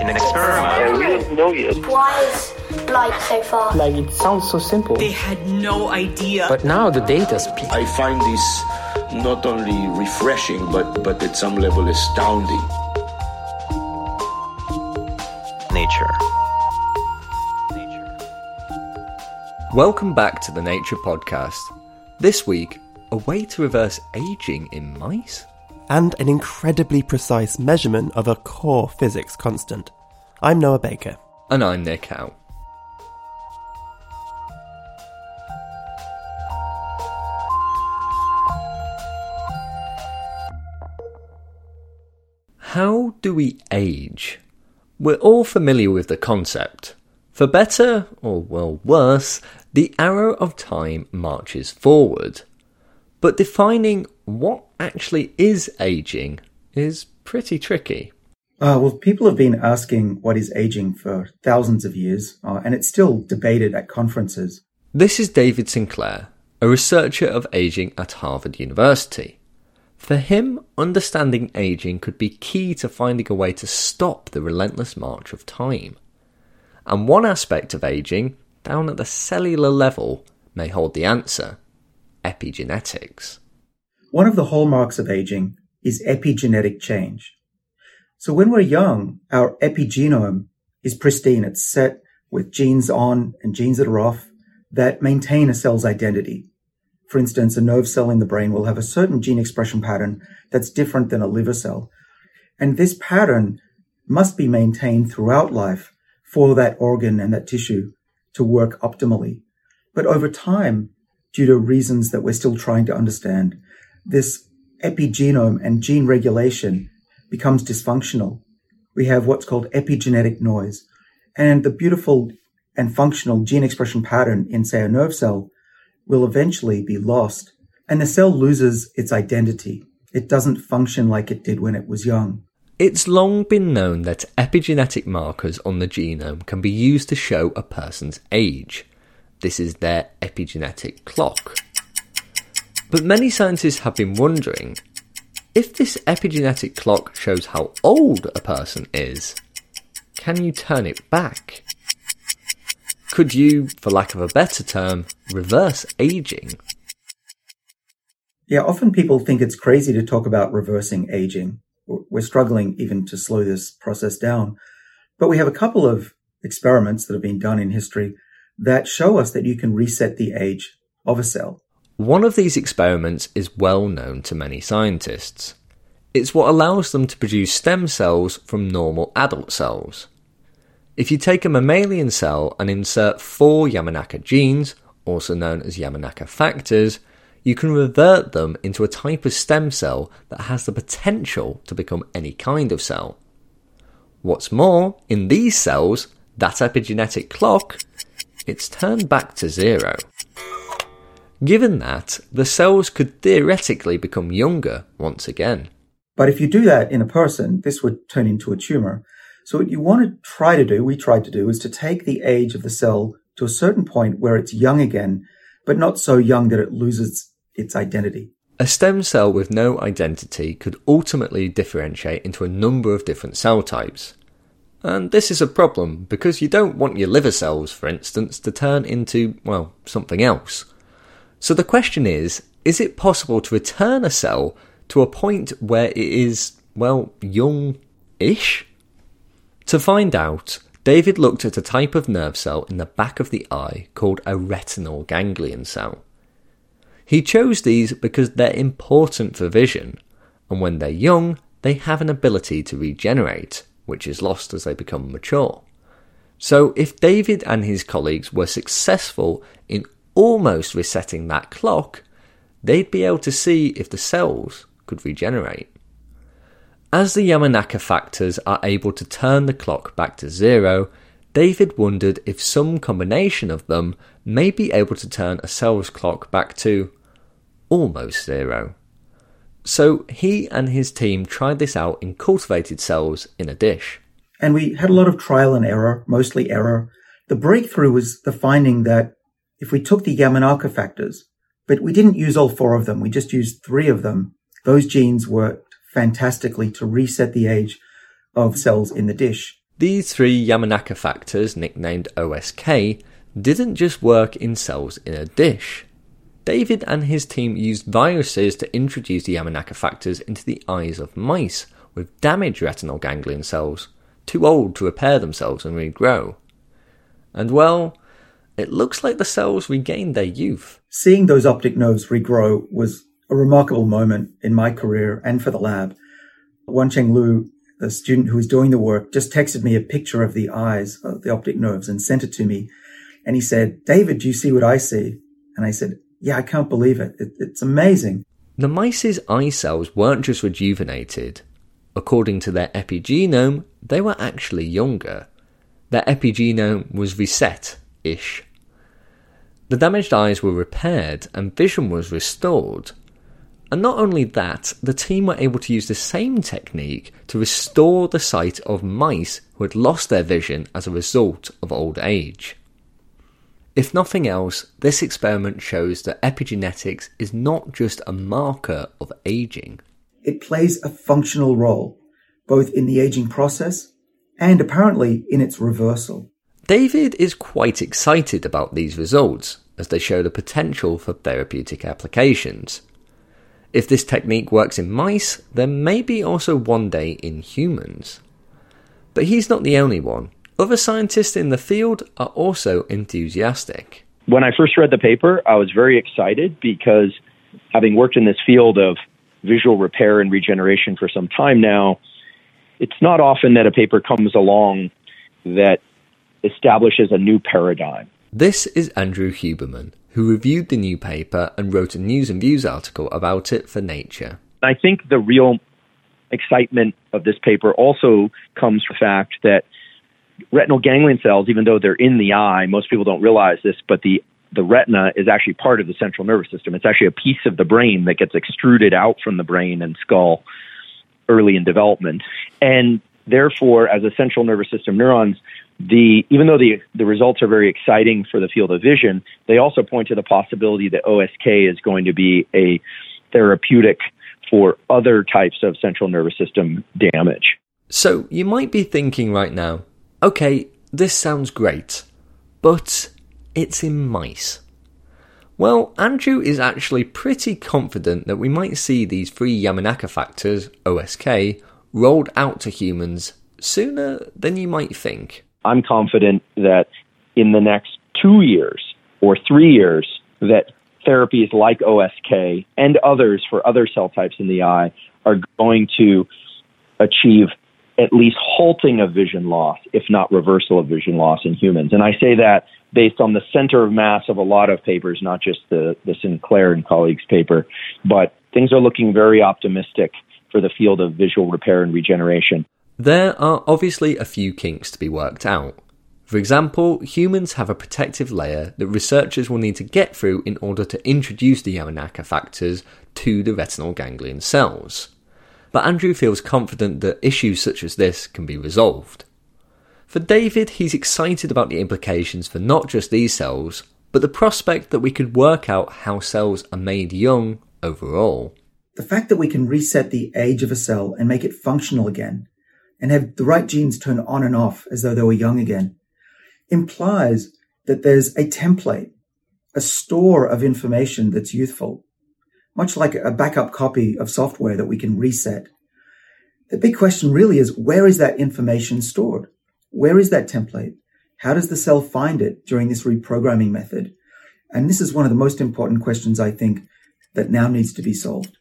In an experiment. Yeah, we don't know yet. Why is light so far? Like it sounds so simple. They had no idea. But now the data speak. I find this not only refreshing, but, but at some level astounding. Nature. Welcome back to the Nature Podcast. This week, a way to reverse aging in mice? And an incredibly precise measurement of a core physics constant. I'm Noah Baker. And I'm Nick Howe. How do we age? We're all familiar with the concept. For better, or well, worse, the arrow of time marches forward. But defining what actually is aging is pretty tricky. Uh, well, people have been asking what is aging for thousands of years, uh, and it's still debated at conferences. This is David Sinclair, a researcher of aging at Harvard University. For him, understanding aging could be key to finding a way to stop the relentless march of time. And one aspect of aging, down at the cellular level, may hold the answer epigenetics. One of the hallmarks of aging is epigenetic change. So when we're young, our epigenome is pristine. It's set with genes on and genes that are off that maintain a cell's identity. For instance, a nerve cell in the brain will have a certain gene expression pattern that's different than a liver cell. And this pattern must be maintained throughout life for that organ and that tissue to work optimally. But over time, due to reasons that we're still trying to understand, this epigenome and gene regulation becomes dysfunctional. We have what's called epigenetic noise. And the beautiful and functional gene expression pattern in, say, a nerve cell will eventually be lost. And the cell loses its identity. It doesn't function like it did when it was young. It's long been known that epigenetic markers on the genome can be used to show a person's age. This is their epigenetic clock. But many scientists have been wondering if this epigenetic clock shows how old a person is, can you turn it back? Could you, for lack of a better term, reverse aging? Yeah, often people think it's crazy to talk about reversing aging. We're struggling even to slow this process down. But we have a couple of experiments that have been done in history that show us that you can reset the age of a cell. One of these experiments is well known to many scientists. It's what allows them to produce stem cells from normal adult cells. If you take a mammalian cell and insert four Yamanaka genes, also known as Yamanaka factors, you can revert them into a type of stem cell that has the potential to become any kind of cell. What's more, in these cells, that epigenetic clock, it's turned back to zero. Given that, the cells could theoretically become younger once again. But if you do that in a person, this would turn into a tumor. So what you want to try to do, we tried to do, is to take the age of the cell to a certain point where it's young again, but not so young that it loses its identity. A stem cell with no identity could ultimately differentiate into a number of different cell types. And this is a problem because you don't want your liver cells, for instance, to turn into, well, something else. So the question is is it possible to return a cell to a point where it is, well, young ish? To find out, David looked at a type of nerve cell in the back of the eye called a retinal ganglion cell. He chose these because they're important for vision, and when they're young, they have an ability to regenerate, which is lost as they become mature. So, if David and his colleagues were successful in almost resetting that clock, they'd be able to see if the cells could regenerate. As the Yamanaka factors are able to turn the clock back to zero, David wondered if some combination of them may be able to turn a cell's clock back to almost zero. So he and his team tried this out in cultivated cells in a dish. And we had a lot of trial and error, mostly error. The breakthrough was the finding that if we took the Yamanaka factors, but we didn't use all four of them, we just used three of them, those genes worked fantastically to reset the age of cells in the dish. These three Yamanaka factors, nicknamed OSK, didn't just work in cells in a dish. David and his team used viruses to introduce the Yamanaka factors into the eyes of mice with damaged retinal ganglion cells, too old to repair themselves and regrow. And well, it looks like the cells regained their youth. Seeing those optic nerves regrow was a remarkable moment in my career and for the lab. Yuancheng Lu, the student who was doing the work, just texted me a picture of the eyes, of the optic nerves, and sent it to me. And he said, David, do you see what I see? And I said, yeah, I can't believe it. it it's amazing. The mice's eye cells weren't just rejuvenated. According to their epigenome, they were actually younger. Their epigenome was reset ish. The damaged eyes were repaired and vision was restored. And not only that, the team were able to use the same technique to restore the sight of mice who had lost their vision as a result of old age. If nothing else, this experiment shows that epigenetics is not just a marker of aging. It plays a functional role, both in the aging process and apparently in its reversal. David is quite excited about these results, as they show the potential for therapeutic applications. If this technique works in mice, then maybe also one day in humans. But he's not the only one. Other scientists in the field are also enthusiastic. When I first read the paper, I was very excited because having worked in this field of visual repair and regeneration for some time now, it's not often that a paper comes along that establishes a new paradigm. This is Andrew Huberman, who reviewed the new paper and wrote a news and views article about it for Nature. I think the real excitement of this paper also comes from the fact that retinal ganglion cells, even though they're in the eye, most people don't realize this, but the the retina is actually part of the central nervous system. It's actually a piece of the brain that gets extruded out from the brain and skull early in development. And therefore, as a central nervous system neurons, the even though the the results are very exciting for the field of vision, they also point to the possibility that OSK is going to be a therapeutic for other types of central nervous system damage. So you might be thinking right now, okay, this sounds great, but it's in mice. Well, Andrew is actually pretty confident that we might see these three Yamanaka factors, OSK, rolled out to humans sooner than you might think. I'm confident that in the next two years or three years, that therapies like OSK and others for other cell types in the eye are going to achieve at least halting of vision loss, if not reversal of vision loss in humans. And I say that based on the center of mass of a lot of papers, not just the, the Sinclair and colleagues paper, but things are looking very optimistic for the field of visual repair and regeneration. There are obviously a few kinks to be worked out. For example, humans have a protective layer that researchers will need to get through in order to introduce the Yamanaka factors to the retinal ganglion cells but Andrew feels confident that issues such as this can be resolved. For David, he's excited about the implications for not just these cells, but the prospect that we could work out how cells are made young overall. The fact that we can reset the age of a cell and make it functional again, and have the right genes turn on and off as though they were young again, implies that there's a template, a store of information that's youthful. Much like a backup copy of software that we can reset. The big question really is where is that information stored? Where is that template? How does the cell find it during this reprogramming method? And this is one of the most important questions I think that now needs to be solved.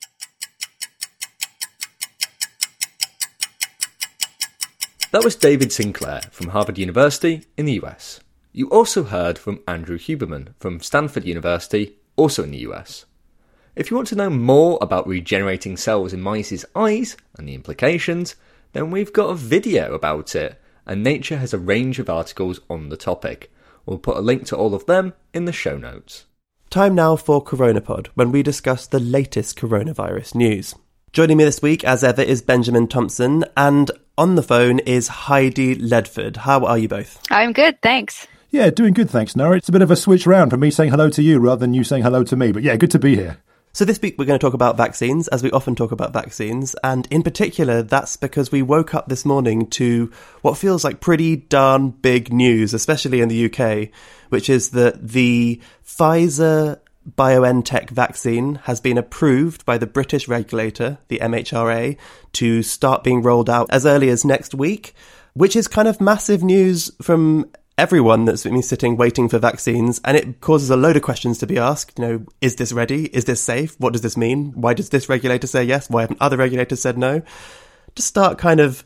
That was David Sinclair from Harvard University in the US. You also heard from Andrew Huberman from Stanford University, also in the US. If you want to know more about regenerating cells in mice's eyes and the implications, then we've got a video about it, and Nature has a range of articles on the topic. We'll put a link to all of them in the show notes. Time now for Coronapod, when we discuss the latest coronavirus news. Joining me this week, as ever, is Benjamin Thompson, and on the phone is Heidi Ledford. How are you both? I'm good, thanks. Yeah, doing good, thanks, Noah. It's a bit of a switch round from me saying hello to you rather than you saying hello to me, but yeah, good to be here. So, this week we're going to talk about vaccines, as we often talk about vaccines. And in particular, that's because we woke up this morning to what feels like pretty darn big news, especially in the UK, which is that the Pfizer BioNTech vaccine has been approved by the British regulator, the MHRA, to start being rolled out as early as next week, which is kind of massive news from everyone that's been sitting waiting for vaccines. And it causes a load of questions to be asked. You know, is this ready? Is this safe? What does this mean? Why does this regulator say yes? Why haven't other regulators said no? To start kind of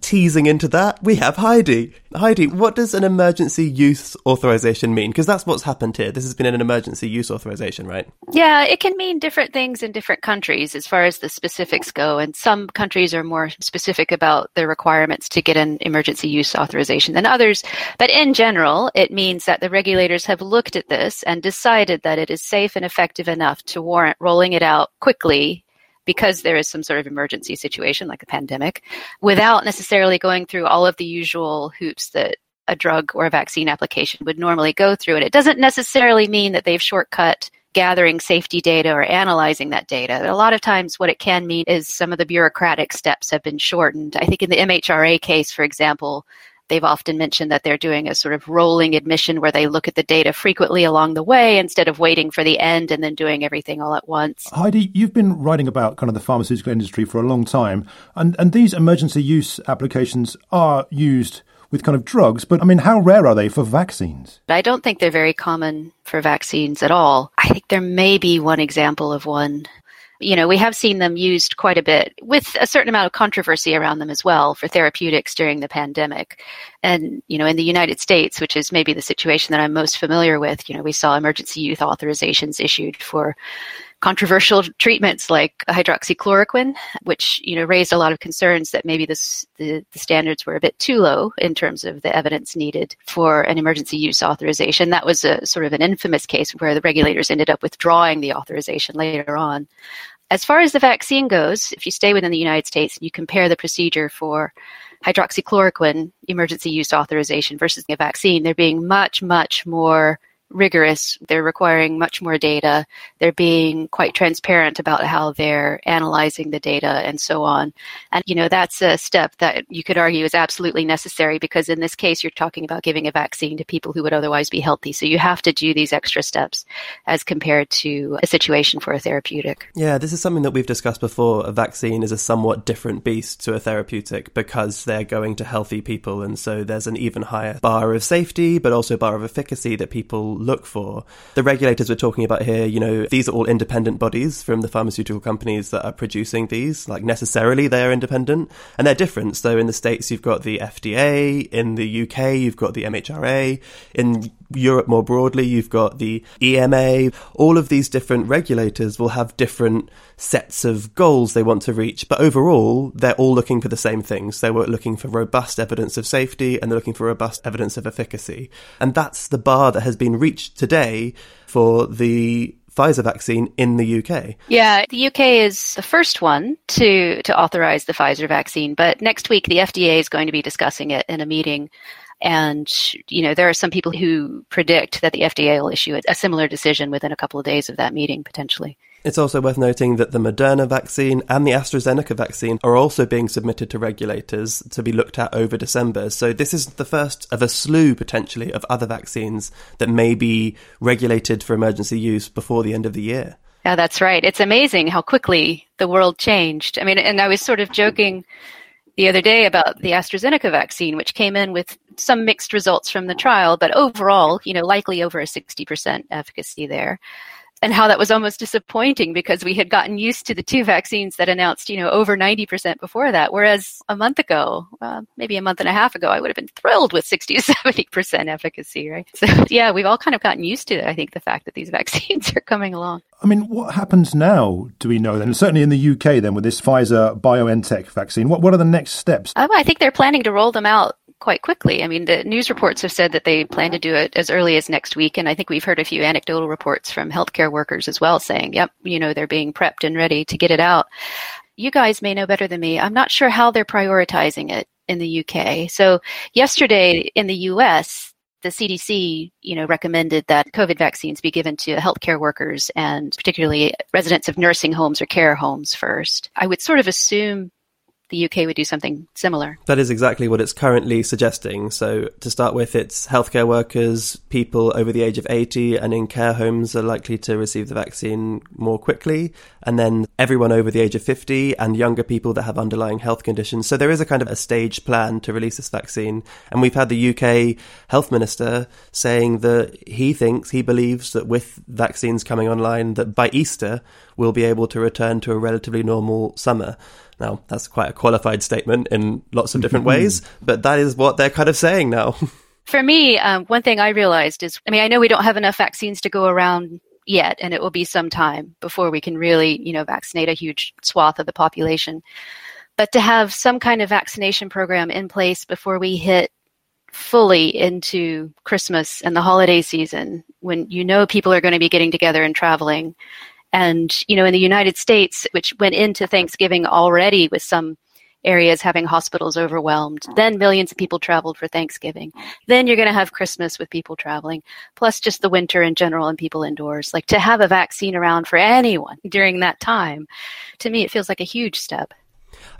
teasing into that, we have Heidi. Heidi, what does an emergency use authorization mean? Because that's what's happened here. This has been an emergency use authorization, right? Yeah, it can mean different things in different countries as far as the specifics go. And some countries are more specific about their requirements to get an emergency use authorization than others. But in general, it means that the regulators have looked at this and decided that it is safe and effective enough to warrant rolling it out quickly because there is some sort of emergency situation like a pandemic without necessarily going through all of the usual hoops that a drug or a vaccine application would normally go through. And it doesn't necessarily mean that they've shortcut gathering safety data or analyzing that data. A lot of times, what it can mean is some of the bureaucratic steps have been shortened. I think in the MHRA case, for example, They've often mentioned that they're doing a sort of rolling admission where they look at the data frequently along the way instead of waiting for the end and then doing everything all at once. Heidi, you've been writing about kind of the pharmaceutical industry for a long time, and, and these emergency use applications are used with kind of drugs, but I mean, how rare are they for vaccines? I don't think they're very common for vaccines at all. I think there may be one example of one you know, we have seen them used quite a bit with a certain amount of controversy around them as well for therapeutics during the pandemic. And, you know, in the United States, which is maybe the situation that I'm most familiar with, you know, we saw emergency use authorizations issued for controversial treatments like hydroxychloroquine, which you know raised a lot of concerns that maybe this, the, the standards were a bit too low in terms of the evidence needed for an emergency use authorization. That was a sort of an infamous case where the regulators ended up withdrawing the authorization later on. As far as the vaccine goes, if you stay within the United States and you compare the procedure for hydroxychloroquine emergency use authorization versus a vaccine, they're being much, much more rigorous. They're requiring much more data. They're being quite transparent about how they're analyzing the data and so on. And, you know, that's a step that you could argue is absolutely necessary because in this case, you're talking about giving a vaccine to people who would otherwise be healthy. So you have to do these extra steps as compared to a situation for a therapeutic. Yeah, this is something that we've discussed before. A vaccine is a somewhat different beast to a therapeutic because they're going to healthy people. And so there's an even higher bar of safety, but also bar of efficacy that people look for. The regulators we're talking about here, you know, these are all independent bodies from the pharmaceutical companies that are producing these. Like necessarily they are independent and they're different. So in the States, you've got the FDA. In the UK, you've got the MHRA. In Europe more broadly, you've got the EMA. All of these different regulators will have different sets of goals they want to reach, but overall, they're all looking for the same things. They're looking for robust evidence of safety and they're looking for robust evidence of efficacy. And that's the bar that has been reached today for the Pfizer vaccine in the UK. Yeah, the UK is the first one to to authorize the Pfizer vaccine, but next week the FDA is going to be discussing it in a meeting and, you know, there are some people who predict that the FDA will issue a similar decision within a couple of days of that meeting, potentially. It's also worth noting that the Moderna vaccine and the AstraZeneca vaccine are also being submitted to regulators to be looked at over December. So this is the first of a slew potentially of other vaccines that may be regulated for emergency use before the end of the year. Yeah, that's right. It's amazing how quickly the world changed. I mean, and I was sort of joking the other day about the AstraZeneca vaccine, which came in with some mixed results from the trial, but overall, you know, likely over a 60% efficacy there and how that was almost disappointing because we had gotten used to the two vaccines that announced, you know, over 90% before that. Whereas a month ago, uh, maybe a month and a half ago, I would have been thrilled with 60 to 70% efficacy, right? So, yeah, we've all kind of gotten used to, it, I think, the fact that these vaccines are coming along. I mean, what happens now, do we know then? Certainly in the UK, then, with this Pfizer BioNTech vaccine, what, what are the next steps? Um, I think they're planning to roll them out quite quickly. I mean, the news reports have said that they plan to do it as early as next week, and I think we've heard a few anecdotal reports from healthcare workers as well saying, "Yep, you know, they're being prepped and ready to get it out." You guys may know better than me. I'm not sure how they're prioritizing it in the UK. So yesterday in the US, the CDC, you know, recommended that COVID vaccines be given to healthcare workers and particularly residents of nursing homes or care homes first. I would sort of assume the UK would do something similar. That is exactly what it's currently suggesting. So, to start with, it's healthcare workers, people over the age of 80 and in care homes are likely to receive the vaccine more quickly. And then everyone over the age of 50 and younger people that have underlying health conditions. So, there is a kind of a staged plan to release this vaccine. And we've had the UK health minister saying that he thinks, he believes that with vaccines coming online, that by Easter, we'll be able to return to a relatively normal summer. Now, that's quite a qualified statement in lots of different ways, but that is what they're kind of saying now. For me, um, one thing I realized is I mean, I know we don't have enough vaccines to go around yet, and it will be some time before we can really, you know, vaccinate a huge swath of the population. But to have some kind of vaccination program in place before we hit fully into Christmas and the holiday season, when you know people are going to be getting together and traveling, and, you know, in the United States, which went into Thanksgiving already with some areas having hospitals overwhelmed. Mm. Then millions of people traveled for Thanksgiving. Mm. Then you're going to have Christmas with people traveling, plus just the winter in general and people indoors. Like to have a vaccine around for anyone during that time, to me, it feels like a huge step.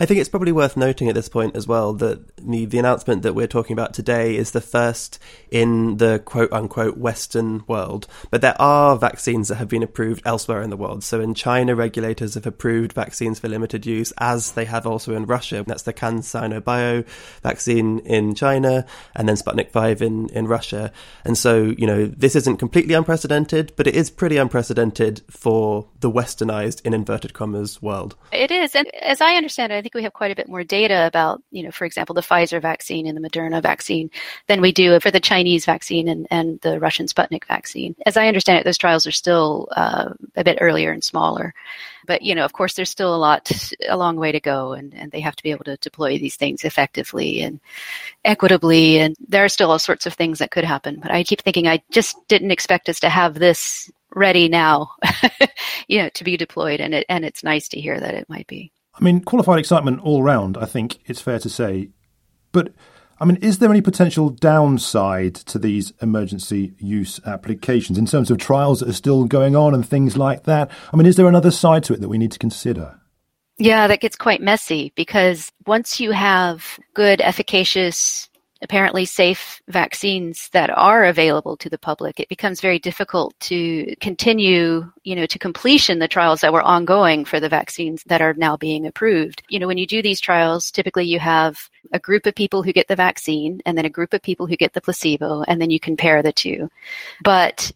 I think it's probably worth noting at this point as well that the, the announcement that we're talking about today is the first in the quote unquote Western world. But there are vaccines that have been approved elsewhere in the world. So in China, regulators have approved vaccines for limited use, as they have also in Russia. That's the CanSino Bio vaccine in China, and then Sputnik 5 in, in Russia. And so, you know, this isn't completely unprecedented, but it is pretty unprecedented for the westernized, in inverted commas, world. It is. And as I understand it, I think we have quite a bit more data about, you know, for example, the Pfizer vaccine and the Moderna vaccine than we do for the Chinese vaccine and, and the Russian Sputnik vaccine. As I understand it, those trials are still uh, a bit earlier and smaller. But, you know, of course, there's still a lot, a long way to go, and, and they have to be able to deploy these things effectively and equitably. And there are still all sorts of things that could happen. But I keep thinking I just didn't expect us to have this ready now, you know, to be deployed. And it, and it's nice to hear that it might be. I mean, qualified excitement all round, I think it's fair to say. But, I mean, is there any potential downside to these emergency use applications in terms of trials that are still going on and things like that? I mean, is there another side to it that we need to consider? Yeah, that gets quite messy because once you have good, efficacious apparently safe vaccines that are available to the public, it becomes very difficult to continue, you know, to completion the trials that were ongoing for the vaccines that are now being approved. You know, when you do these trials, typically you have a group of people who get the vaccine and then a group of people who get the placebo, and then you compare the two. But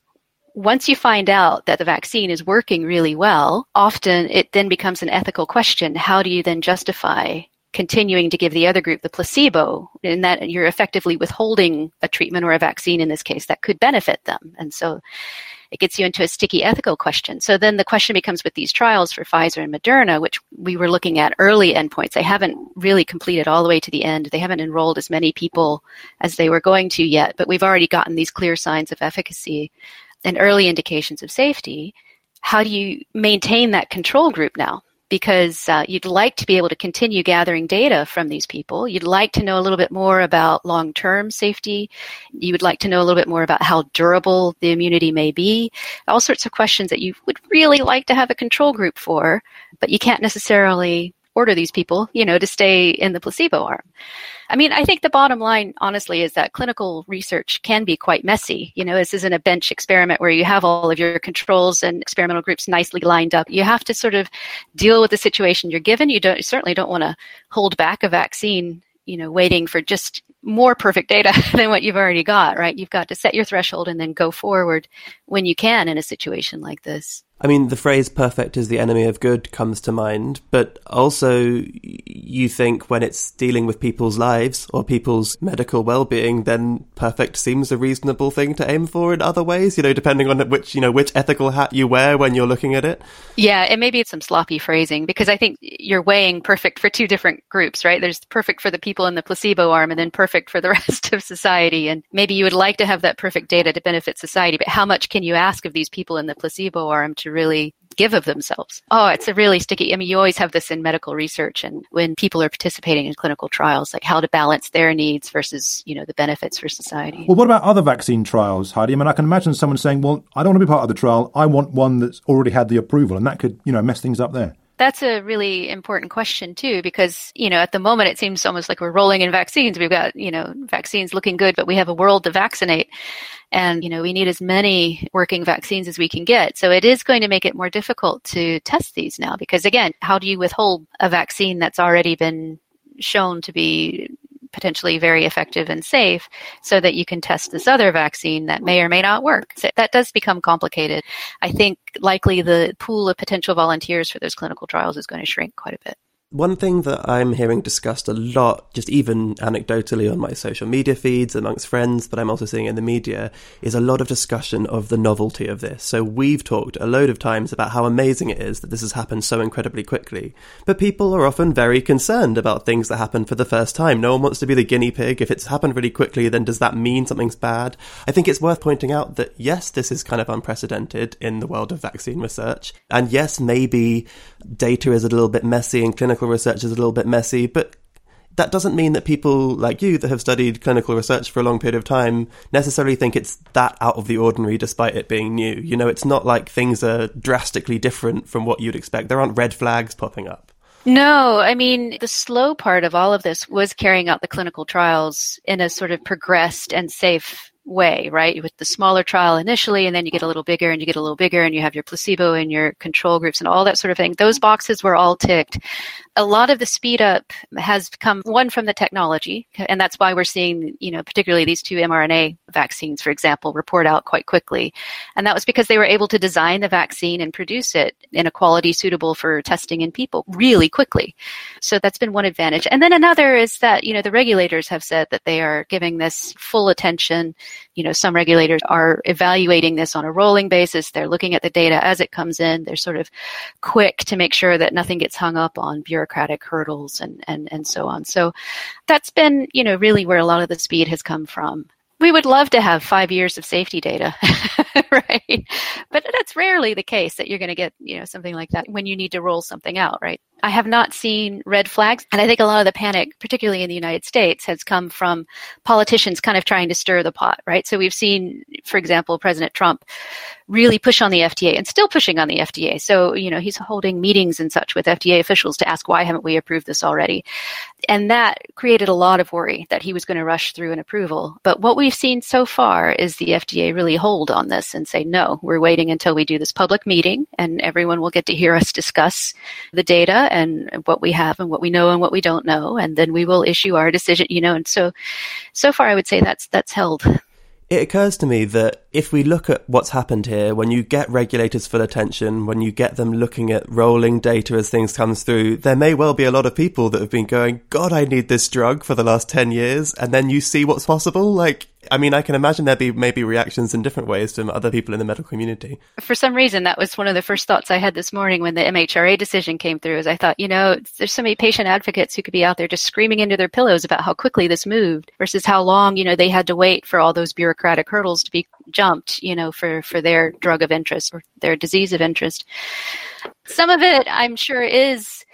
once you find out that the vaccine is working really well, often it then becomes an ethical question. How do you then justify continuing to give the other group the placebo in that you're effectively withholding a treatment or a vaccine in this case that could benefit them. And so it gets you into a sticky ethical question. So then the question becomes with these trials for Pfizer and Moderna, which we were looking at early endpoints, they haven't really completed all the way to the end. They haven't enrolled as many people as they were going to yet, but we've already gotten these clear signs of efficacy and early indications of safety. How do you maintain that control group now? Because uh, you'd like to be able to continue gathering data from these people. You'd like to know a little bit more about long term safety. You would like to know a little bit more about how durable the immunity may be. All sorts of questions that you would really like to have a control group for, but you can't necessarily order these people, you know, to stay in the placebo arm. I mean, I think the bottom line, honestly, is that clinical research can be quite messy. You know, this isn't a bench experiment where you have all of your controls and experimental groups nicely lined up. You have to sort of deal with the situation you're given. You don't you certainly don't want to hold back a vaccine you know, waiting for just more perfect data than what you've already got, right? You've got to set your threshold and then go forward when you can in a situation like this. I mean, the phrase perfect is the enemy of good comes to mind, but also you think when it's dealing with people's lives or people's medical well-being, then perfect seems a reasonable thing to aim for in other ways, you know, depending on which, you know, which ethical hat you wear when you're looking at it. Yeah, and maybe it's some sloppy phrasing because I think you're weighing perfect for two different groups, right? There's perfect for the people in the placebo arm and then perfect for the rest of society. And maybe you would like to have that perfect data to benefit society, but how much can you ask of these people in the placebo arm to really give of themselves. Oh, it's a really sticky. I mean, you always have this in medical research and when people are participating in clinical trials, like how to balance their needs versus, you know, the benefits for society. Well, what about other vaccine trials, Heidi? I mean, I can imagine someone saying, well, I don't want to be part of the trial. I want one that's already had the approval. And that could, you know, mess things up there. That's a really important question too, because, you know, at the moment it seems almost like we're rolling in vaccines. We've got, you know, vaccines looking good, but we have a world to vaccinate. And, you know, we need as many working vaccines as we can get. So it is going to make it more difficult to test these now because again, how do you withhold a vaccine that's already been shown to be potentially very effective and safe so that you can test this other vaccine that may or may not work. So that does become complicated. I think likely the pool of potential volunteers for those clinical trials is going to shrink quite a bit. One thing that I'm hearing discussed a lot, just even anecdotally on my social media feeds amongst friends, but I'm also seeing in the media, is a lot of discussion of the novelty of this. So we've talked a load of times about how amazing it is that this has happened so incredibly quickly. But people are often very concerned about things that happen for the first time. No one wants to be the guinea pig. If it's happened really quickly, then does that mean something's bad? I think it's worth pointing out that yes, this is kind of unprecedented in the world of vaccine research. And yes, maybe data is a little bit messy and clinical research is a little bit messy, but that doesn't mean that people like you that have studied clinical research for a long period of time necessarily think it's that out of the ordinary despite it being new. You know, it's not like things are drastically different from what you'd expect. There aren't red flags popping up. No, I mean, the slow part of all of this was carrying out the clinical trials in a sort of progressed and safe way, right? With the smaller trial initially, and then you get a little bigger and you get a little bigger and you have your placebo and your control groups and all that sort of thing. Those boxes were all ticked. A lot of the speed up has come one from the technology, and that's why we're seeing, you know, particularly these two mRNA vaccines, for example, report out quite quickly. And that was because they were able to design the vaccine and produce it in a quality suitable for testing in people really quickly. So that's been one advantage. And then another is that, you know, the regulators have said that they are giving this full attention you know, some regulators are evaluating this on a rolling basis. They're looking at the data as it comes in. They're sort of quick to make sure that nothing gets hung up on bureaucratic hurdles and, and, and so on. So that's been, you know, really where a lot of the speed has come from we would love to have five years of safety data, right? But that's rarely the case that you're going to get, you know, something like that when you need to roll something out, right? I have not seen red flags. And I think a lot of the panic, particularly in the United States, has come from politicians kind of trying to stir the pot, right? So we've seen, for example, President Trump really push on the FDA and still pushing on the FDA. So, you know, he's holding meetings and such with FDA officials to ask why haven't we approved this already? And that created a lot of worry that he was going to rush through an approval. But what we've seen so far is the FDA really hold on this and say, no, we're waiting until we do this public meeting and everyone will get to hear us discuss the data and what we have and what we know and what we don't know, and then we will issue our decision. You know, and so so far, I would say that's that's held. It occurs to me that if we look at what's happened here, when you get regulators full attention, when you get them looking at rolling data as things comes through, there may well be a lot of people that have been going, God, I need this drug for the last 10 years. And then you see what's possible. Like, I mean, I can imagine there'd be maybe reactions in different ways from other people in the medical community. For some reason, that was one of the first thoughts I had this morning when the MHRA decision came through. Is I thought, you know, there's so many patient advocates who could be out there just screaming into their pillows about how quickly this moved versus how long, you know, they had to wait for all those bureaucratic hurdles to be jumped, you know, for for their drug of interest or their disease of interest. Some of it, I'm sure, is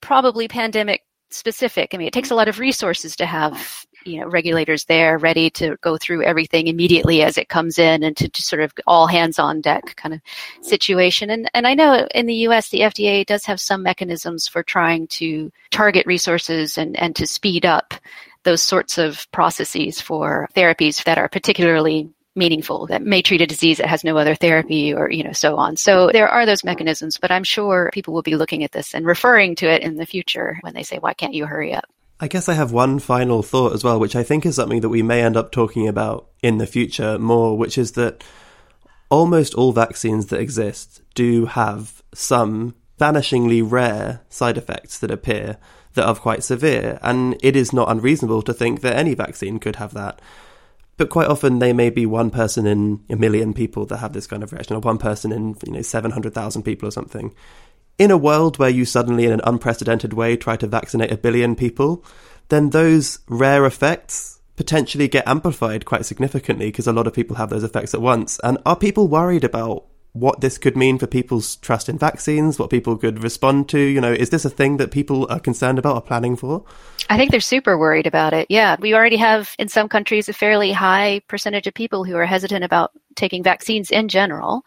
probably pandemic specific. I mean, it takes a lot of resources to have you know regulators there ready to go through everything immediately as it comes in and to, to sort of all hands on deck kind of situation. And and I know in the US the FDA does have some mechanisms for trying to target resources and, and to speed up those sorts of processes for therapies that are particularly meaningful that may treat a disease that has no other therapy or you know so on so there are those mechanisms but i'm sure people will be looking at this and referring to it in the future when they say why can't you hurry up I guess I have one final thought as well, which I think is something that we may end up talking about in the future more, which is that almost all vaccines that exist do have some vanishingly rare side effects that appear that are quite severe. And it is not unreasonable to think that any vaccine could have that. But quite often they may be one person in a million people that have this kind of reaction, or one person in you know seven hundred thousand people or something in a world where you suddenly, in an unprecedented way, try to vaccinate a billion people, then those rare effects potentially get amplified quite significantly because a lot of people have those effects at once. And are people worried about what this could mean for people's trust in vaccines, what people could respond to. You know, is this a thing that people are concerned about or planning for? I think they're super worried about it. Yeah. We already have in some countries a fairly high percentage of people who are hesitant about taking vaccines in general.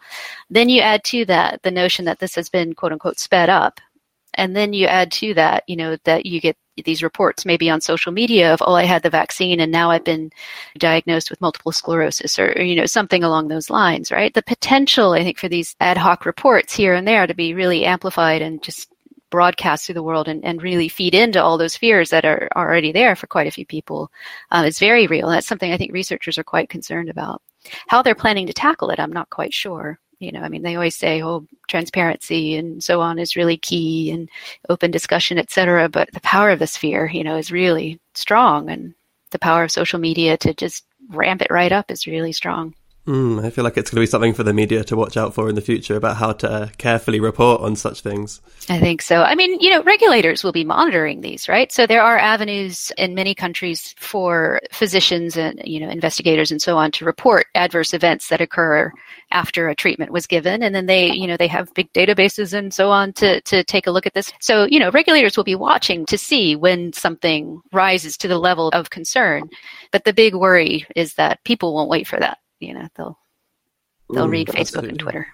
Then you add to that the notion that this has been quote unquote sped up. And then you add to that, you know, that you get these reports maybe on social media of oh i had the vaccine and now i've been diagnosed with multiple sclerosis or, you know something along those lines right the potential i think for these ad hoc reports here and there to be really amplified and just broadcast through the world and, and really feed into all those fears that are already there for quite a few people um, is very real. That's something I think researchers are quite concerned about. How they're planning to tackle it, I'm not quite sure you know i mean they always say oh transparency and so on is really key and open discussion etc but the power of the sphere you know is really strong and the power of social media to just ramp it right up is really strong Mm, I feel like it's going to be something for the media to watch out for in the future about how to carefully report on such things. I think so. I mean, you know, regulators will be monitoring these, right? So there are avenues in many countries for physicians and, you know, investigators and so on to report adverse events that occur after a treatment was given. And then they, you know, they have big databases and so on to, to take a look at this. So, you know, regulators will be watching to see when something rises to the level of concern. But the big worry is that people won't wait for that you know they'll they'll Ooh, read Facebook and Twitter.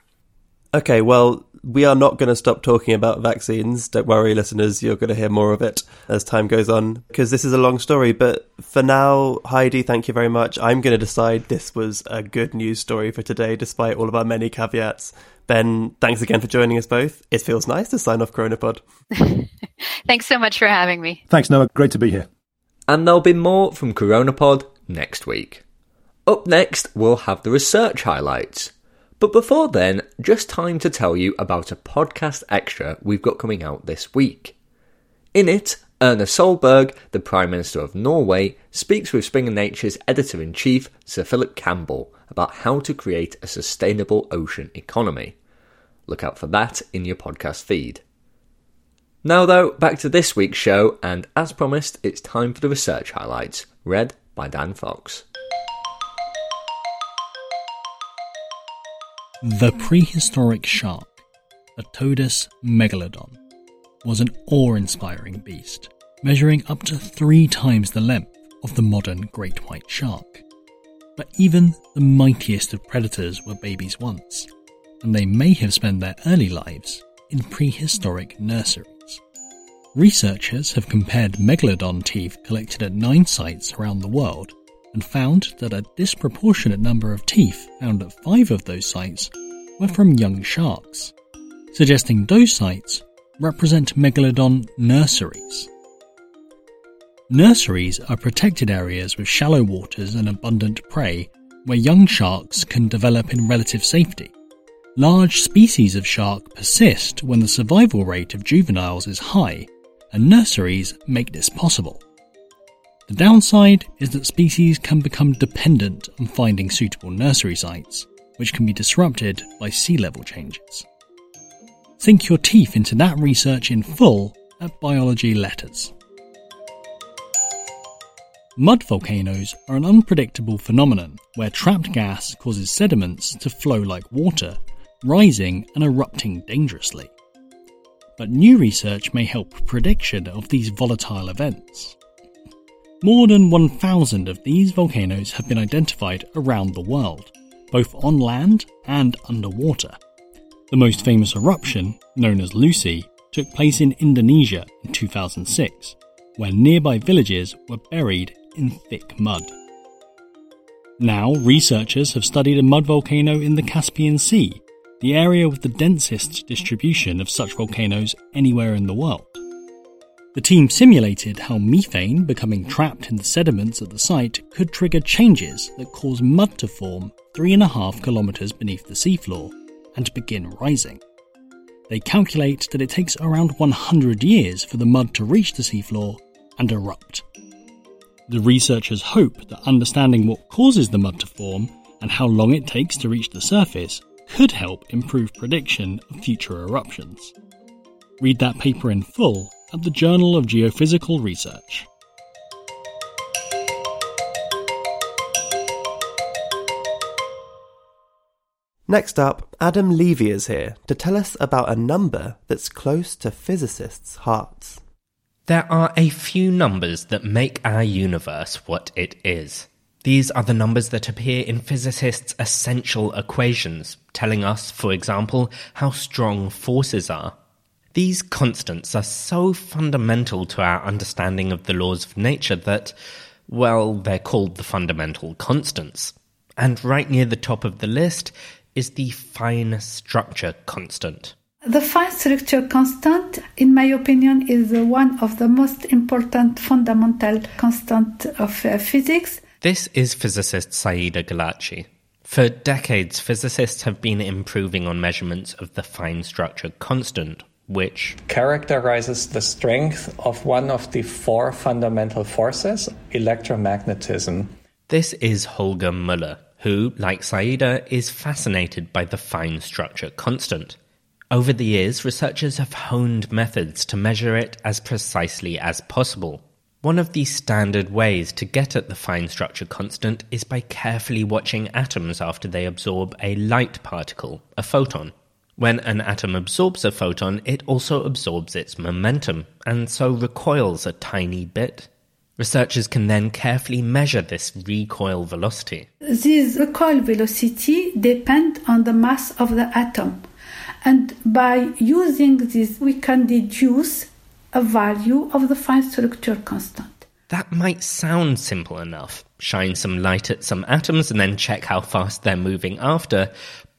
Okay, well, we are not going to stop talking about vaccines. Don't worry, listeners, you're going to hear more of it as time goes on because this is a long story. But for now, Heidi, thank you very much. I'm going to decide this was a good news story for today, despite all of our many caveats. Ben, thanks again for joining us both. It feels nice to sign off CoronaPod. thanks so much for having me. Thanks, Noah. Great to be here. And there'll be more from CoronaPod next week. Up next, we'll have the research highlights. But before then, just time to tell you about a podcast extra we've got coming out this week. In it, Erna Solberg, the Prime Minister of Norway, speaks with Springer Nature's editor in chief, Sir Philip Campbell, about how to create a sustainable ocean economy. Look out for that in your podcast feed. Now, though, back to this week's show, and as promised, it's time for the research highlights, read by Dan Fox. The prehistoric shark, Otodus megalodon, was an awe inspiring beast, measuring up to three times the length of the modern great white shark. But even the mightiest of predators were babies once, and they may have spent their early lives in prehistoric nurseries. Researchers have compared megalodon teeth collected at nine sites around the world and found that a disproportionate number of teeth found at five of those sites were from young sharks, suggesting those sites represent megalodon nurseries. Nurseries are protected areas with shallow waters and abundant prey where young sharks can develop in relative safety. Large species of shark persist when the survival rate of juveniles is high, and nurseries make this possible. The downside is that species can become dependent on finding suitable nursery sites, which can be disrupted by sea level changes. Sink your teeth into that research in full at Biology Letters. Mud volcanoes are an unpredictable phenomenon where trapped gas causes sediments to flow like water, rising and erupting dangerously. But new research may help prediction of these volatile events. More than 1,000 of these volcanoes have been identified around the world, both on land and underwater. The most famous eruption, known as Lusi, took place in Indonesia in 2006, where nearby villages were buried in thick mud. Now, researchers have studied a mud volcano in the Caspian Sea, the area with the densest distribution of such volcanoes anywhere in the world. The team simulated how methane becoming trapped in the sediments at the site could trigger changes that cause mud to form 3.5 kilometres beneath the seafloor and begin rising. They calculate that it takes around 100 years for the mud to reach the seafloor and erupt. The researchers hope that understanding what causes the mud to form and how long it takes to reach the surface could help improve prediction of future eruptions. Read that paper in full at the Journal of Geophysical Research. Next up, Adam Levy is here to tell us about a number that's close to physicists' hearts. There are a few numbers that make our universe what it is. These are the numbers that appear in physicists' essential equations, telling us, for example, how strong forces are. These constants are so fundamental to our understanding of the laws of nature that, well, they're called the fundamental constants. And right near the top of the list is the fine structure constant. The fine structure constant, in my opinion, is one of the most important fundamental constant of uh, physics. This is physicist Saida Guellati. For decades, physicists have been improving on measurements of the fine structure constant, which characterizes the strength of one of the four fundamental forces, electromagnetism. This is Holger Müller, who, like Saida, is fascinated by the fine structure constant. Over the years, researchers have honed methods to measure it as precisely as possible. One of the standard ways to get at the fine structure constant is by carefully watching atoms after they absorb a light particle, a photon. When an atom absorbs a photon, it also absorbs its momentum, and so recoils a tiny bit. Researchers can then carefully measure this recoil velocity. This recoil velocity depends on the mass of the atom. And by using this, we can deduce a value of the fine structure constant. That might sound simple enough. Shine some light at some atoms and then check how fast they're moving after.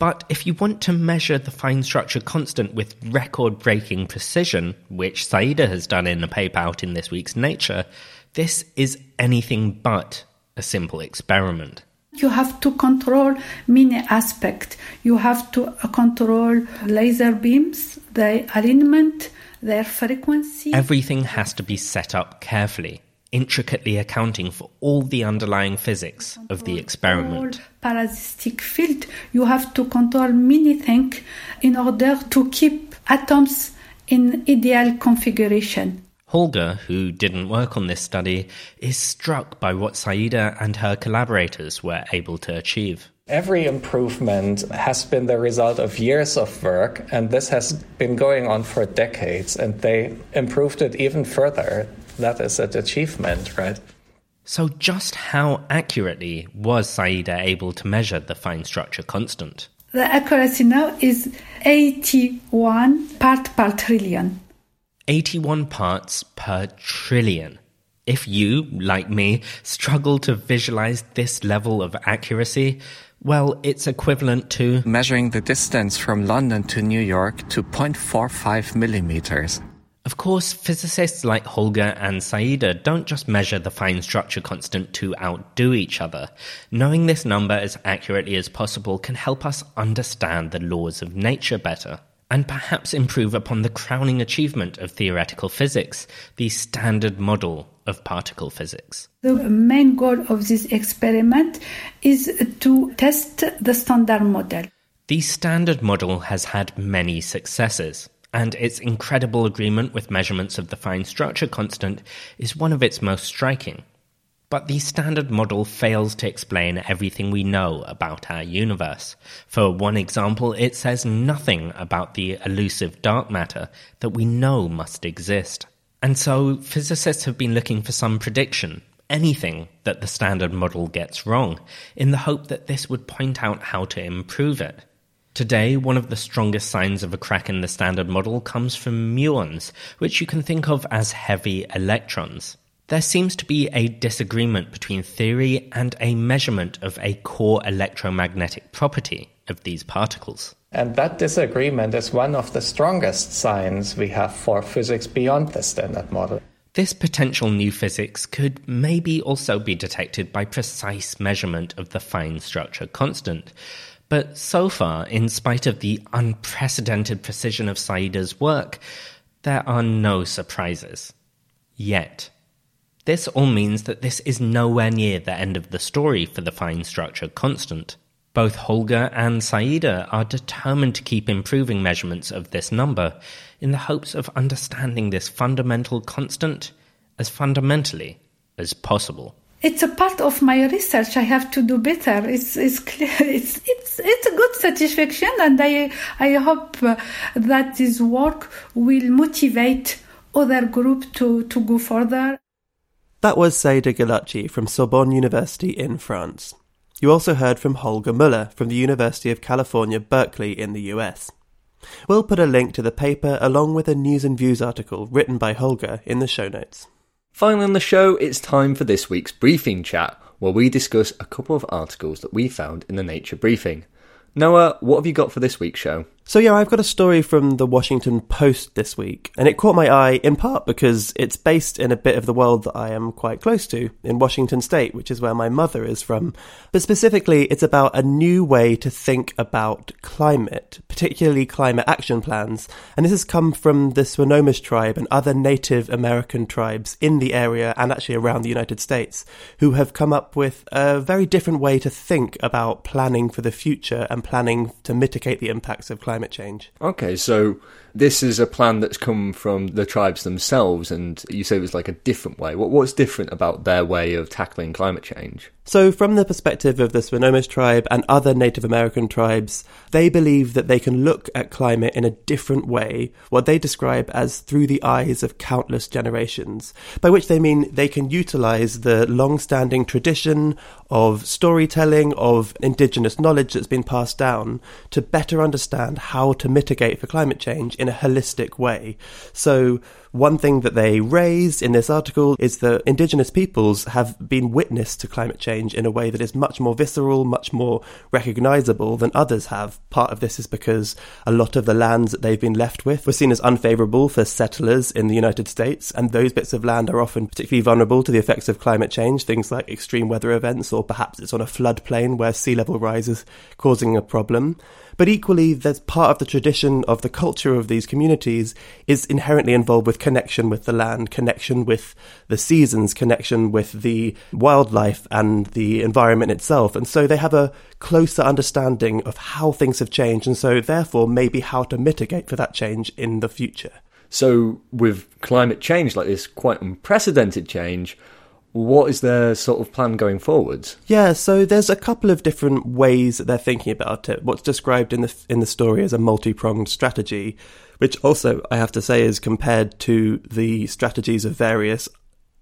But if you want to measure the fine structure constant with record breaking precision, which Saida has done in a paper out in this week's Nature, this is anything but a simple experiment. You have to control many aspects. You have to uh, control laser beams, their alignment, their frequency. Everything has to be set up carefully, intricately accounting for all the underlying physics of the experiment. Parasitic field, you have to control many things in order to keep atoms in ideal configuration. Holger, who didn't work on this study, is struck by what Saida and her collaborators were able to achieve. Every improvement has been the result of years of work, and this has been going on for decades, and they improved it even further. That is an achievement, right? So, just how accurately was Saida able to measure the fine structure constant? The accuracy now is 81 part per trillion. 81 parts per trillion. If you, like me, struggle to visualize this level of accuracy, well, it's equivalent to measuring the distance from London to New York to 0.45 millimeters. Of course, physicists like Holger and Saida don't just measure the fine structure constant to outdo each other. Knowing this number as accurately as possible can help us understand the laws of nature better and perhaps improve upon the crowning achievement of theoretical physics, the standard model of particle physics. The main goal of this experiment is to test the standard model. The standard model has had many successes, and its incredible agreement with measurements of the fine structure constant is one of its most striking. But the standard model fails to explain everything we know about our universe. For one example, it says nothing about the elusive dark matter that we know must exist. And so, physicists have been looking for some prediction, anything that the standard model gets wrong, in the hope that this would point out how to improve it. Today, one of the strongest signs of a crack in the standard model comes from muons, which you can think of as heavy electrons. There seems to be a disagreement between theory and a measurement of a core electromagnetic property of these particles. And that disagreement is one of the strongest signs we have for physics beyond the standard model. This potential new physics could maybe also be detected by precise measurement of the fine structure constant. But so far, in spite of the unprecedented precision of Saida's work, there are no surprises. Yet. This all means that this is nowhere near the end of the story for the fine structure constant. Both Holger and Saida are determined to keep improving measurements of this number in the hopes of understanding this fundamental constant as fundamentally as possible. It's a part of my research. I have to do better. It's it's clear. It's it's it's a good satisfaction, and I I hope uh, that this work will motivate other group to to go further. That was Saida Guellati from Sorbonne University in France. You also heard from Holger Müller from the University of California, Berkeley in the US. We'll put a link to the paper along with a news and views article written by Holger in the show notes. Finally on the show, it's time for this week's briefing chat, where we discuss a couple of articles that we found in the Nature briefing. Noah, what have you got for this week's show? So, yeah, I've got a story from the Washington Post this week, and it caught my eye in part because it's based in a bit of the world that I am quite close to, in Washington State, which is where my mother is from. But specifically, it's about a new way to think about climate, particularly climate action plans. And this has come from the Swinomish tribe and other Native American tribes in the area and actually around the United States, who have come up with a very different way to think about planning for the future and planning to mitigate the impacts of climate climate change. Okay, so this is a plan that's come from the tribes themselves, and you say it was like a different way. What, what's different about their way of tackling climate change? So, from the perspective of the Swinomish tribe and other Native American tribes, they believe that they can look at climate in a different way, what they describe as through the eyes of countless generations, by which they mean they can utilize the long standing tradition of storytelling, of indigenous knowledge that's been passed down to better understand how to mitigate for climate change in a holistic way. So, one thing that they raise in this article is that indigenous peoples have been witness to climate change in a way that is much more visceral, much more recognizable than others have. Part of this is because a lot of the lands that they've been left with were seen as unfavorable for settlers in the United States, and those bits of land are often particularly vulnerable to the effects of climate change, things like extreme weather events, or perhaps it's on a floodplain where sea level rises, causing a problem. But equally, there's part of the tradition of the culture of these communities is inherently involved with connection with the land, connection with the seasons, connection with the wildlife and the environment itself. And so they have a closer understanding of how things have changed, and so therefore maybe how to mitigate for that change in the future. So, with climate change like this, quite unprecedented change, what is their sort of plan going forwards? Yeah, so there's a couple of different ways that they're thinking about it. What's described in the in the story as a multi-pronged strategy, which also I have to say is compared to the strategies of various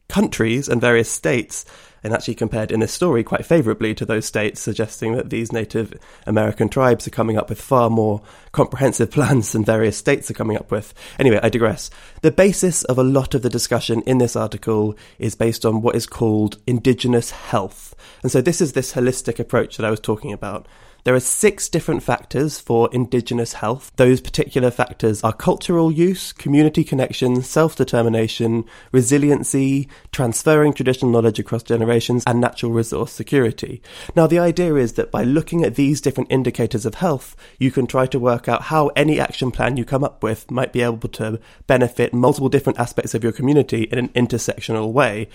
countries and various states and actually compared in this story quite favourably to those states, suggesting that these Native American tribes are coming up with far more comprehensive plans than various states are coming up with. Anyway, I digress. The basis of a lot of the discussion in this article is based on what is called indigenous health. And so this is this holistic approach that I was talking about. There are six different factors for Indigenous health. Those particular factors are cultural use, community connection, self determination, resiliency, transferring traditional knowledge across generations, and natural resource security. Now, the idea is that by looking at these different indicators of health, you can try to work out how any action plan you come up with might be able to benefit multiple different aspects of your community in an intersectional way.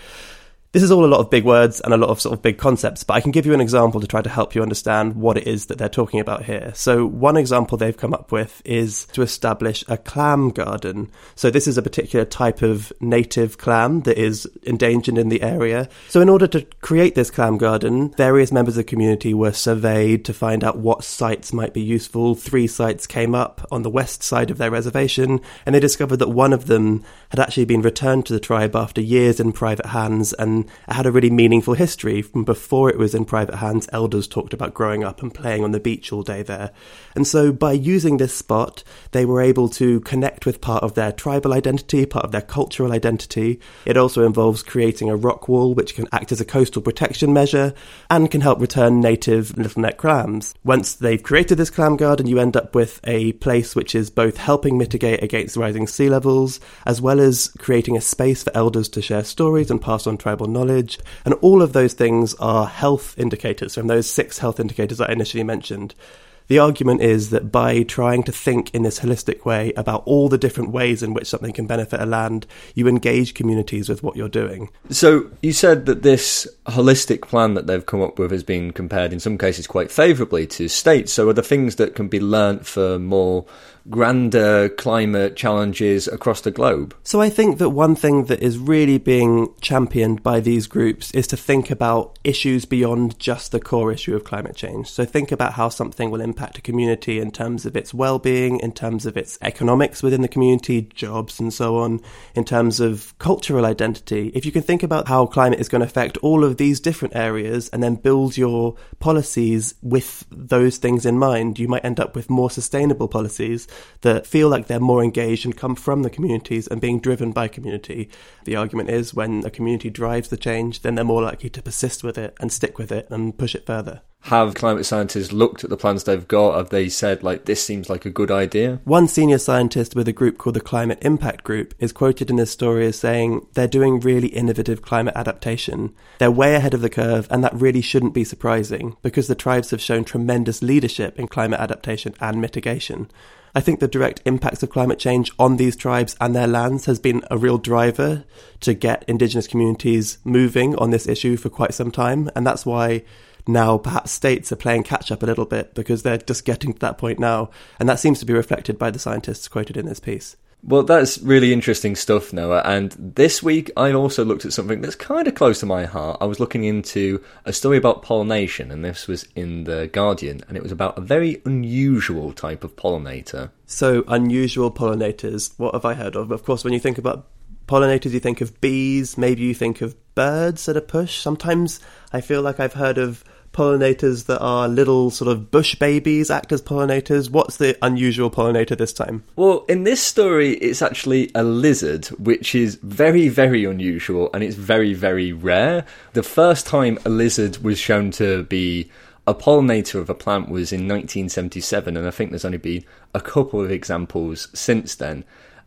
This is all a lot of big words and a lot of sort of big concepts, but I can give you an example to try to help you understand what it is that they're talking about here. So, one example they've come up with is to establish a clam garden. So, this is a particular type of native clam that is endangered in the area. So, in order to create this clam garden, various members of the community were surveyed to find out what sites might be useful. Three sites came up on the west side of their reservation, and they discovered that one of them had actually been returned to the tribe after years in private hands and it had a really meaningful history. From before it was in private hands, elders talked about growing up and playing on the beach all day there. And so by using this spot, they were able to connect with part of their tribal identity, part of their cultural identity. It also involves creating a rock wall, which can act as a coastal protection measure and can help return native little neck clams. Once they've created this clam garden, you end up with a place which is both helping mitigate against rising sea levels, as well as creating a space for elders to share stories and pass on tribal knowledge. And all of those things are health indicators from those six health indicators that I initially mentioned. The argument is that by trying to think in this holistic way about all the different ways in which something can benefit a land, you engage communities with what you're doing. So you said that this holistic plan that they've come up with has been compared in some cases quite favourably to states. So are there things that can be learnt for more grander climate challenges across the globe? So I think that one thing that is really being championed by these groups is to think about issues beyond just the core issue of climate change. So think about how something will impact a community in terms of its well-being, in terms of its economics within the community, jobs and so on, in terms of cultural identity. If you can think about how climate is going to affect all of these different areas and then build your policies with those things in mind, you might end up with more sustainable policies that feel like they're more engaged and come from the communities and being driven by community. The argument is when a community drives the change, then they're more likely to persist with it and stick with it and push it further. Have climate scientists looked at the plans they've got? Have they said, like, this seems like a good idea? One senior scientist with a group called the Climate Impact Group is quoted in this story as saying they're doing really innovative climate adaptation. They're way ahead of the curve, and that really shouldn't be surprising because the tribes have shown tremendous leadership in climate adaptation and mitigation. I think the direct impacts of climate change on these tribes and their lands has been a real driver to get Indigenous communities moving on this issue for quite some time. And that's why now perhaps states are playing catch up a little bit because they're just getting to that point now. And that seems to be reflected by the scientists quoted in this piece. Well, that's really interesting stuff, Noah. And this week, I also looked at something that's kind of close to my heart. I was looking into a story about pollination, and this was in The Guardian, and it was about a very unusual type of pollinator. So, unusual pollinators, what have I heard of? Of course, when you think about pollinators, you think of bees, maybe you think of birds at a push. Sometimes I feel like I've heard of pollinators that are little sort of bush babies act as pollinators? What's the unusual pollinator this time? Well, in this story, it's actually a lizard, which is very, very unusual and it's very, very rare. The first time a lizard was shown to be a pollinator of a plant was in 1977, and I think there's only been a couple of examples since then.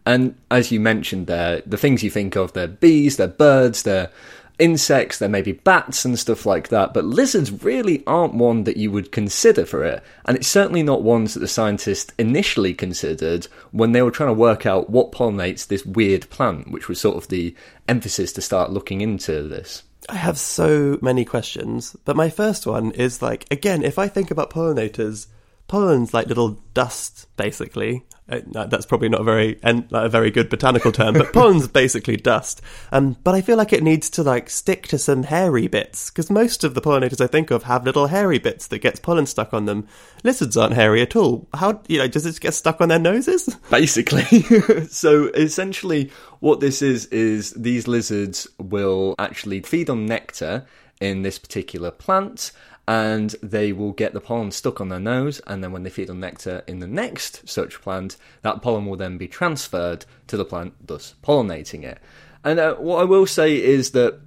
And as you mentioned there, the things you think of, they're bees, they're birds, they're insects, there may be bats and stuff like that, but lizards really aren't one that you would consider for it. And it's certainly not ones that the scientists initially considered when they were trying to work out what pollinates this weird plant, which was sort of the emphasis to start looking into this. I have so many questions, but my first one is like, again, if I think about pollinators, pollen's like little dust, basically. Uh, that's probably not a very and a very good botanical term, but pollen's basically dust. Um, but I feel like it needs to like stick to some hairy bits because most of the pollinators I think of have little hairy bits that gets pollen stuck on them. Lizards aren't hairy at all. How you know does it get stuck on their noses? Basically, so essentially, what this is is these lizards will actually feed on nectar in this particular plant and they will get the pollen stuck on their nose, and then when they feed on nectar in the next such plant, that pollen will then be transferred to the plant, thus pollinating it. And uh, what I will say is that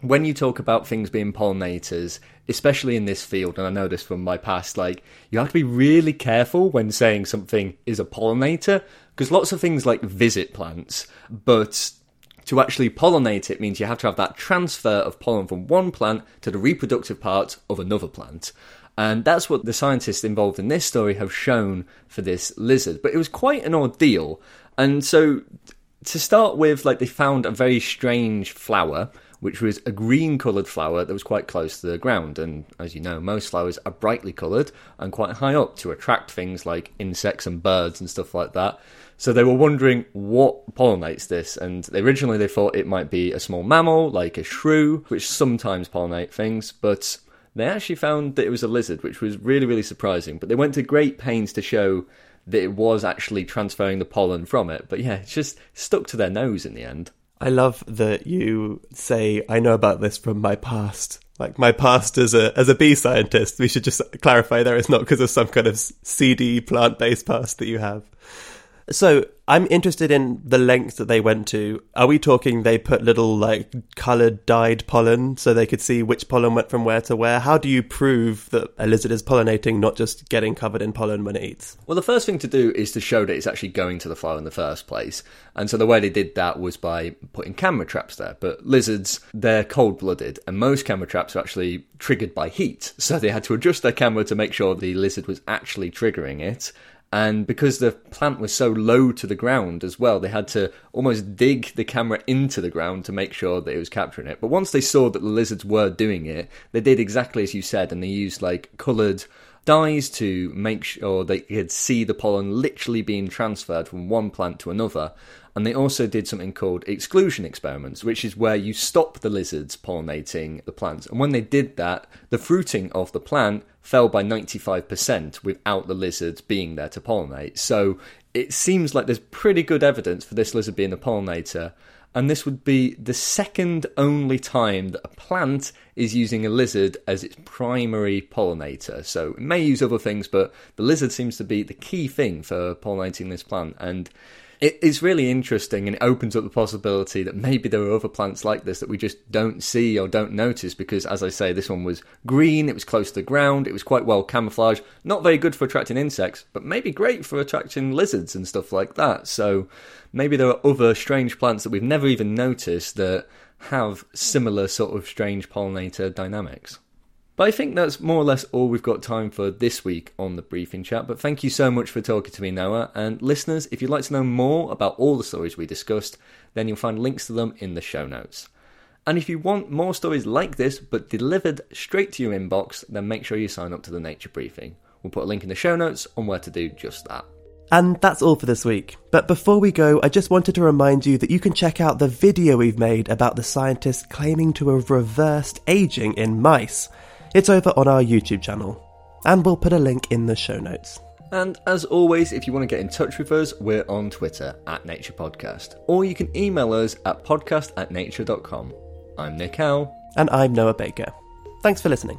when you talk about things being pollinators, especially in this field, and I know this from my past, like you have to be really careful when saying something is a pollinator because lots of things like visit plants, but to actually pollinate it means you have to have that transfer of pollen from one plant to the reproductive part of another plant. And that's what the scientists involved in this story have shown for this lizard. But it was quite an ordeal. And so, to start with, like they found a very strange flower, which was a green coloured flower that was quite close to the ground. And as you know, most flowers are brightly coloured and quite high up to attract things like insects and birds and stuff like that. So they were wondering what pollinates this, and originally they thought it might be a small mammal like a shrew, which sometimes pollinate things, but they actually found that it was a lizard, which was really, really surprising. But they went to great pains to show that it was actually transferring the pollen from it. But yeah, it's just stuck to their nose in the end. I love that you say, I know about this from my past. Like my past as a as a bee scientist, we should just clarify there it's not because of some kind of seedy plant based past that you have. So I'm interested in the lengths that they went to. Are we talking they put little like coloured dyed pollen so they could see which pollen went from where to where? How do you prove that a lizard is pollinating, not just getting covered in pollen when it eats? Well, the first thing to do is to show that it's actually going to the flower in the first place. And so the way they did that was by putting camera traps there. But lizards, they're cold blooded, and most camera traps are actually triggered by heat. So they had to adjust their camera to make sure the lizard was actually triggering it. And because the plant was so low to the ground as well, they had to almost dig the camera into the ground to make sure that it was capturing it. But once they saw that the lizards were doing it, they did exactly as you said, and they used like coloured dyes to make sure they could see the pollen literally being transferred from one plant to another. And they also did something called exclusion experiments, which is where you stop the lizards pollinating the plants. And when they did that, the fruiting of the plant fell by 95% without the lizards being there to pollinate. So it seems like there's pretty good evidence for this lizard being a pollinator. And this would be the second only time that a plant is using a lizard as its primary pollinator. So it may use other things, but the lizard seems to be the key thing for pollinating this plant. And it is really interesting and it opens up the possibility that maybe there are other plants like this that we just don't see or don't notice because, as I say, this one was green, it was close to the ground, it was quite well camouflaged. Not very good for attracting insects, but maybe great for attracting lizards and stuff like that. So maybe there are other strange plants that we've never even noticed that have similar sort of strange pollinator dynamics. But I think that's more or less all we've got time for this week on the briefing chat. But thank you so much for talking to me, Noah. And listeners, if you'd like to know more about all the stories we discussed, then you'll find links to them in the show notes. And if you want more stories like this, but delivered straight to your inbox, then make sure you sign up to the Nature Briefing. We'll put a link in the show notes on where to do just that. And that's all for this week. But before we go, I just wanted to remind you that you can check out the video we've made about the scientists claiming to have reversed aging in mice. It's over on our YouTube channel, and we'll put a link in the show notes. And as always, if you want to get in touch with us, we're on Twitter at Nature Podcast, or you can email us at podcast at nature.com. I'm Nick Howe. And I'm Noah Baker. Thanks for listening.